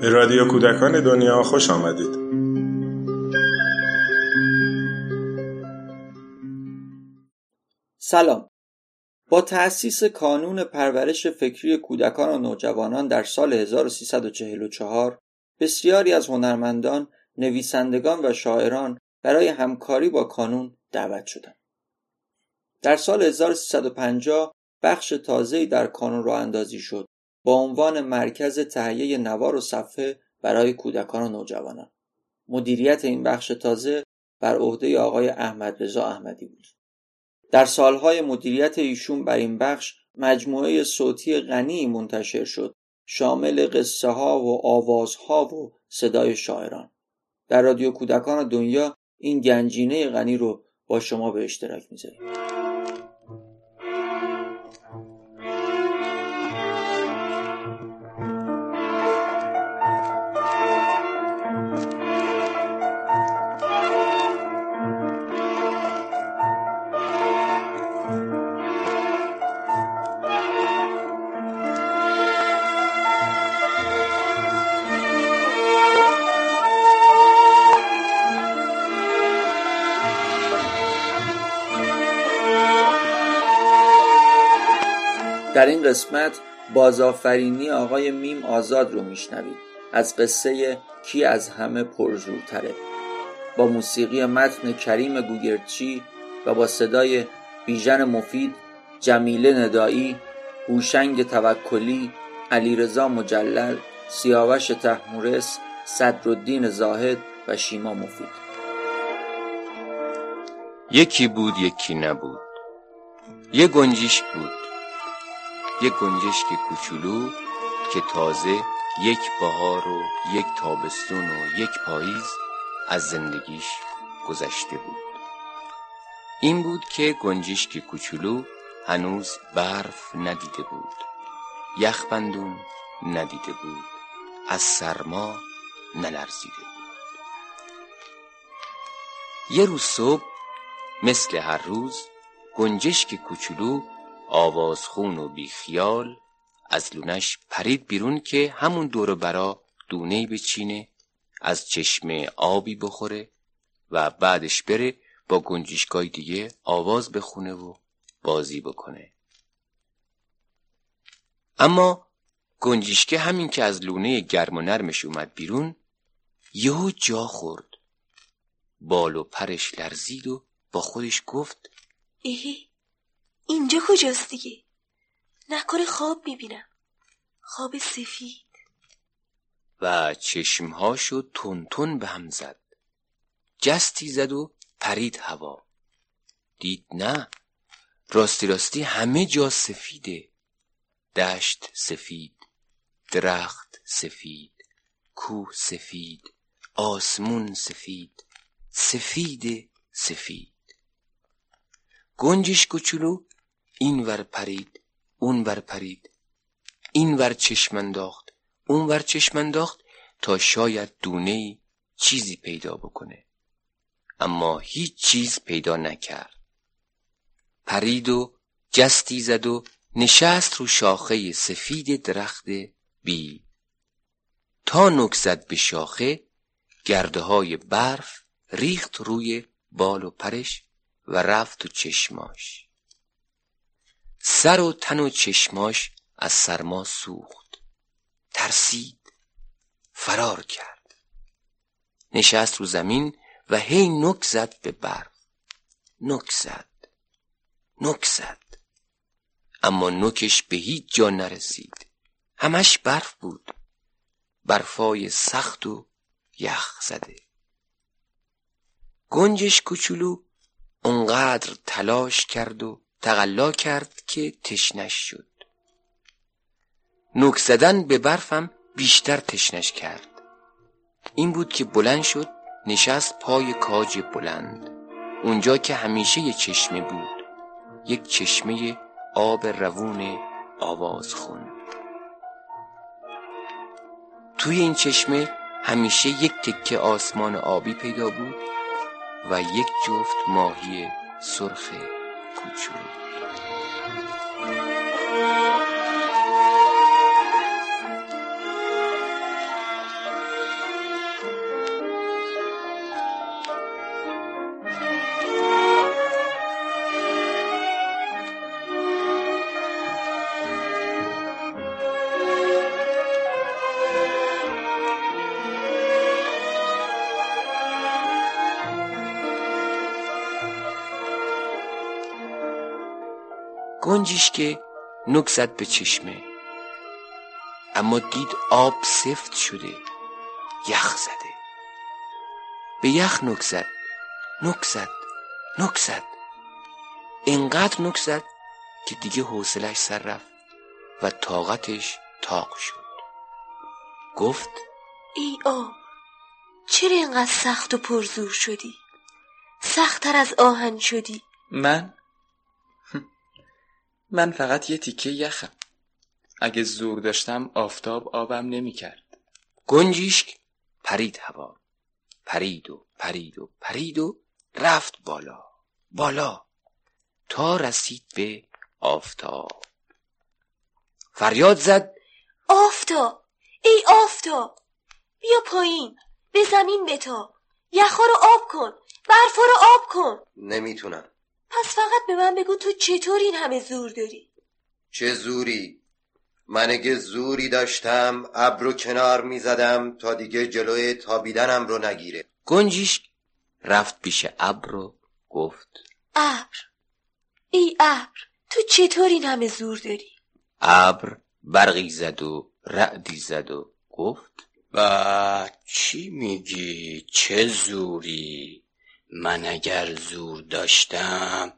به رادیو کودکان دنیا خوش آمدید سلام با تأسیس کانون پرورش فکری کودکان و نوجوانان در سال 1344 بسیاری از هنرمندان، نویسندگان و شاعران برای همکاری با کانون دعوت شدند. در سال 1350 بخش تازه‌ای در کانون راه اندازی شد با عنوان مرکز تهیه نوار و صفحه برای کودکان و نوجوانان. مدیریت این بخش تازه بر عهده آقای احمد رضا احمدی بود. در سالهای مدیریت ایشون بر این بخش مجموعه صوتی غنی منتشر شد شامل قصه ها و آوازها و صدای شاعران در رادیو کودکان دنیا این گنجینه غنی رو با شما به اشتراک می‌ذاریم در این قسمت بازآفرینی آقای میم آزاد رو میشنوید از قصه کی از همه پرزورتره. با موسیقی متن کریم گوگرچی و با صدای بیژن مفید جمیله ندایی هوشنگ توکلی علیرضا مجلل سیاوش تحمورس صدرالدین زاهد و شیما مفید. یکی بود یکی نبود. یه گنجیش بود. یک گنجشک کوچولو که تازه یک بهار و یک تابستون و یک پاییز از زندگیش گذشته بود. این بود که گنجشک کوچولو هنوز برف ندیده بود. یخبندون ندیده بود. از سرما نلرزیده بود. یه روز صبح مثل هر روز گنجشک کوچولو آوازخون و بیخیال از لونش پرید بیرون که همون دور برا دونهی بچینه از چشمه آبی بخوره و بعدش بره با گنجشکای دیگه آواز بخونه و بازی بکنه. اما گنجشکه همین که از لونه گرم و نرمش اومد بیرون یهو جا خورد. بال و پرش لرزید و با خودش گفت ایهی اینجا کجاست دیگه؟ نکنه خواب می‌بینم. خواب سفید. و چشمهاشو تون به هم زد. جستی زد و پرید هوا. دید نه. راستی راستی همه جا سفیده. دشت سفید درخت سفید کوه سفید آسمون سفید سفید سفید. گنجش کوچولو این ور پرید اون ور پرید. این ور چشم انداخت اون ور چشم انداخت تا شاید دونه چیزی پیدا بکنه. اما هیچ چیز پیدا نکرد. پرید و جستی زد و نشست رو شاخه سفید درخت بی تا نک زد به شاخه گرده های برف ریخت روی بال و پرش و رفت تو چشماش. سر و تن و چشماش از سرما سوخت. ترسید. فرار کرد. نشست رو زمین و هی نک زد به برف نک زد. نک زد. اما نکش به هیچ جا نرسید. همش برف بود. برفای سخت و یخ زده. گنجش کوچولو اونقدر تلاش کرد و تقلا کرد که تشنش شد. نوک زدن به برفم بیشتر تشنش کرد. این بود که بلند شد نشست پای کاج بلند. اونجا که همیشه یه چشمه بود یک چشمه آب روون آواز خون توی این چشمه همیشه یک تکه آسمان آبی پیدا بود و یک جفت ماهی سرخ کوچولو گنجیش که نک زد به چشمه. اما دید آب سفت شده یخ زده. به یخ نک زد نک زد نک زد. اینقدر نک زد که دیگه حوصلش سر رفت و طاقتش تاق شد. گفت ای آب چرا اینقدر سخت و پرزور شدی؟ سختتر از آهن شدی. من؟ من فقط یه تیکه یخم. اگه زور داشتم آفتاب آبم نمی‌کرد. گنجیشک پرید هوا. پرید و پرید و پرید و رفت بالا. بالا. تا رسید به آفتاب. فریاد زد. آفتاب. ای آفتاب. بیا پایین. به زمین بتا. یخا رو آب کن. برفا رو آب کن. نمی‌تونم. پس فقط به من بگو تو چطور این همه زور داری؟ چه زوری؟ من اگه زوری داشتم ابر کنار می‌زدم تا دیگه جلوی تابیدنم رو نگیره. گنجیش رفت پیش ابر و گفت ابر ای ابر تو چطور این همه زور داری؟ ابر برقی زد و رعدی زد و گفت و چی میگی؟ چه زوری؟ من اگر زور داشتم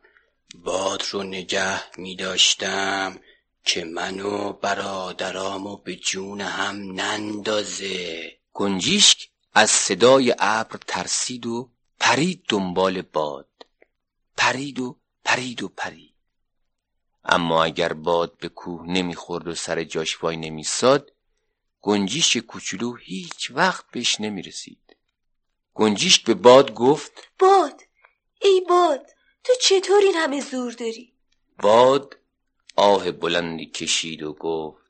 باد رو نگه میداشتم که منو برادرامو به جون هم نندازه. گنجیشک از صدای ابر ترسید و پرید دنبال باد. پرید و پرید و پرید. اما اگر باد به کوه نمی‌خورد و سر جاش وای نمیساد گنجیش کوچولو هیچ وقت بهش نمی‌رسید. گنجیش به باد گفت باد ای باد تو چطور این همه زور داری باد آه بلندی کشید و گفت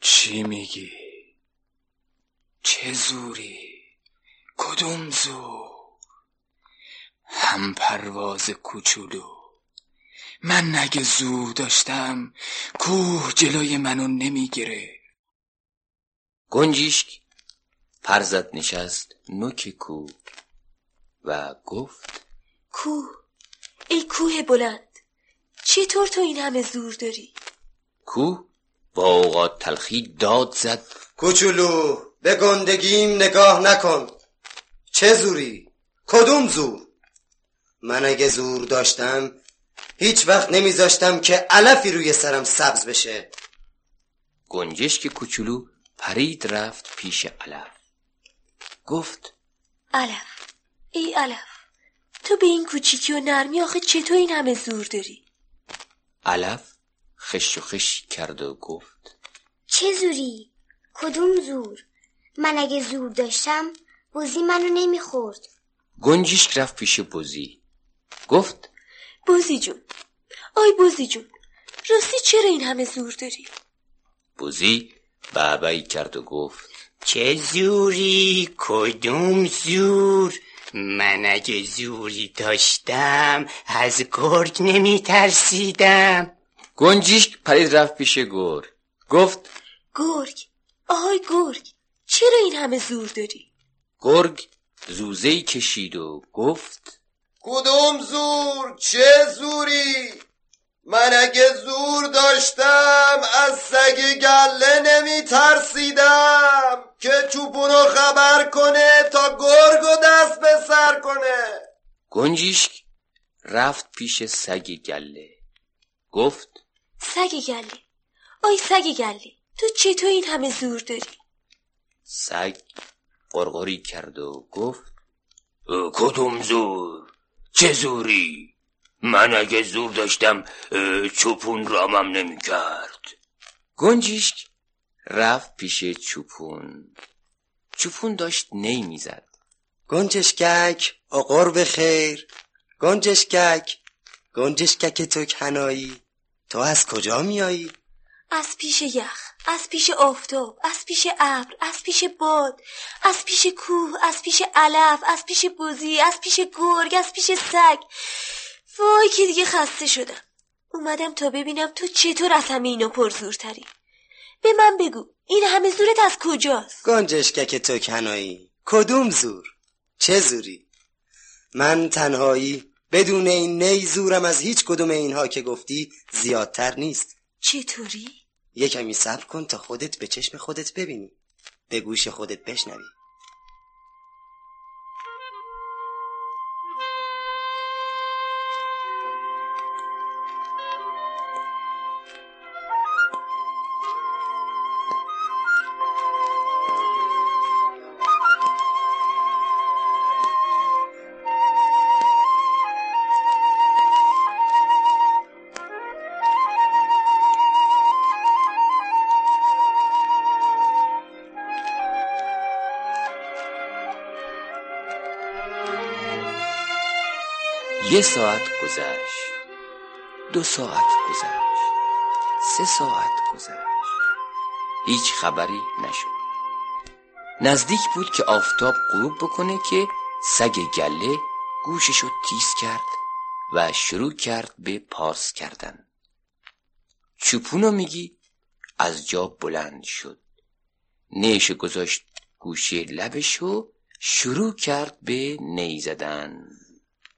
چی میگی؟ چه زوری؟ کدوم زور؟ هم پرواز کوچولو من نگه زور داشتم کوه جلوی منو نمی‌گیره گنجیشک پرزد نشست نوک کوه و گفت کوه ای کوه بلند چطور تو این همه زور داری؟ کوه با اوقات تلخی داد زد. کوچولو به گندگیم نگاه نکن. چه زوری؟ کدوم زور؟ من اگه زور داشتم هیچ وقت نمیذاشتم که علفی روی سرم سبز بشه. گنجشک کوچولو پرید رفت پیش علف. گفت علف ای علف تو به این کوچیکی و نرمی آخه چطور این همه زور داری علف خش و خش کرد و گفت چه زوری؟ کدوم زور؟ من اگه زور داشتم بوزی منو نمی‌خورد گنجیشک رفت پیش بوزی گفت بوزی جون آی بوزی جون راستی چرا این همه زور داری بوزی بابایی کرد و گفت چه زوری؟ کدوم زور؟ من اگه زوری داشتم از گرگ نمی ترسیدم گنجیشک پرید رفت پیش گور گفت گرگ آهای گرگ چرا این همه زور داری؟ گرگ زوزهی کشید و گفت کدوم زور؟ چه زوری؟ من اگه زور داشتم از سگ گله نمی ترسیدم که چوبونو خبر کنه تا گرگو دست به سر کنه. گنجیشک رفت پیش سگ گله. گفت سگ گله؟ آی سگ گله تو چطور این همه زور داری؟ سگ قرقری کرد و گفت کدوم زور؟ چه زوری؟ من اگه زور داشتم چوپون رامم نمی کرد گنجیشک رفت پیش چوپون. چوپون داشت نی می‌زد. گنجشکک آقار به خیر گنجشکک گنجشکک تو کنایی. تو از کجا میایی؟ از پیش یخ از پیش آفتاب از پیش ابر از پیش باد از پیش کوه از پیش علف از پیش بوزی از پیش گرگ از پیش سگ. وای که دیگه خسته شدم. اومدم تا ببینم تو چطور از همه اینا پرزورتری. به من بگو این همه زورت از کجاست؟ گنجشکک تو کنایی. کدوم زور؟ چه زوری؟ من تنهایی بدون این نی زورم از هیچ کدوم اینها که گفتی زیادتر نیست. چطوری؟ یه کمی صبر کن تا خودت به چشم خودت ببینی. به گوش خودت بشنوی. یه ساعت گذشت. دو ساعت گذشت. سه ساعت گذشت. هیچ خبری نشد. نزدیک بود که آفتاب غروب بکنه که سگ گله گوششو تیز کرد و شروع کرد به پارس کردن. چوپونو میگی؟ از جا بلند شد. نیش گذاشت گوشه لبشو شروع کرد به نی زدن.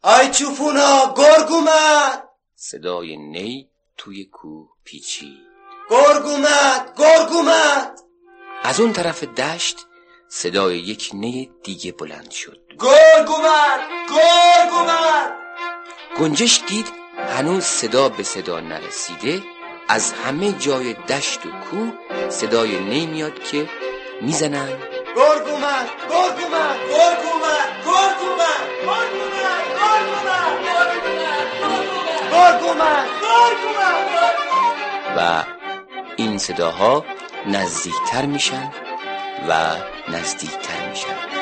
آی چوپونا گرگ اومد. صدای نی توی کوه پیچید. گرگ اومد گرگ اومد. از اون طرف دشت صدای یک نی دیگه بلند شد. گرگ اومد گرگ اومد. گنجش دید هنوز صدا به صدا نرسیده. از همه جای دشت و کوه صدای نی میاد که می‌زنن. گرگ اومد گرگ اومد گرگ اومد. و این صداها نزدیکتر میشن و نزدیکتر میشن.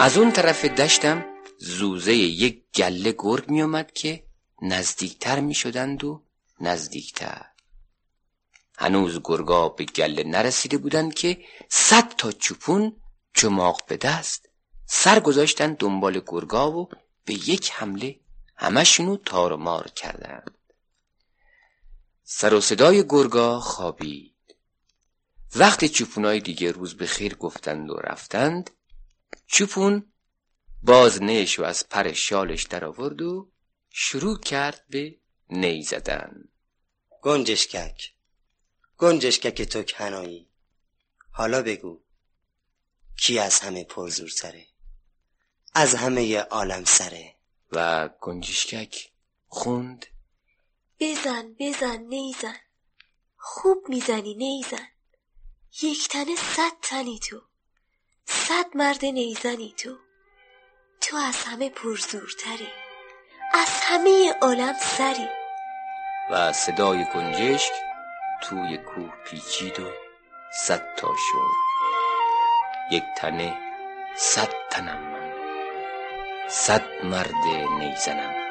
از اون طرف دشتم زوزه یک گله گرگ می اومد که نزدیکتر می شدند و نزدیکتر. هنوز گرگا به گله نرسیده بودند که صد تا چوپون چماق به دست سر گذاشتن دنبال گرگا و به یک حمله همشونو تار و مار کردند. سر و صدای گرگا خوابید. وقتی چوپونای دیگه روز به خیر گفتند و رفتند چوپون باز نیش و از پر شالش در آورد و شروع کرد به نی زدن گنجشکک گنجشکک تو کنایی. حالا بگو کی از همه پرزورتره از همه عالم سره. و گنجشکک خوند. بزن بزن نیزن. خوب می‌زنی نیزن. یک تنه صد تنی تو. صد مرد نیزنی تو. تو از همه پرزورتری از همه عالم سری. و صدای گنجشک توی کوه پیچید و صد تا شد. یک تنه صد تنم من. صد مرد نیزنم.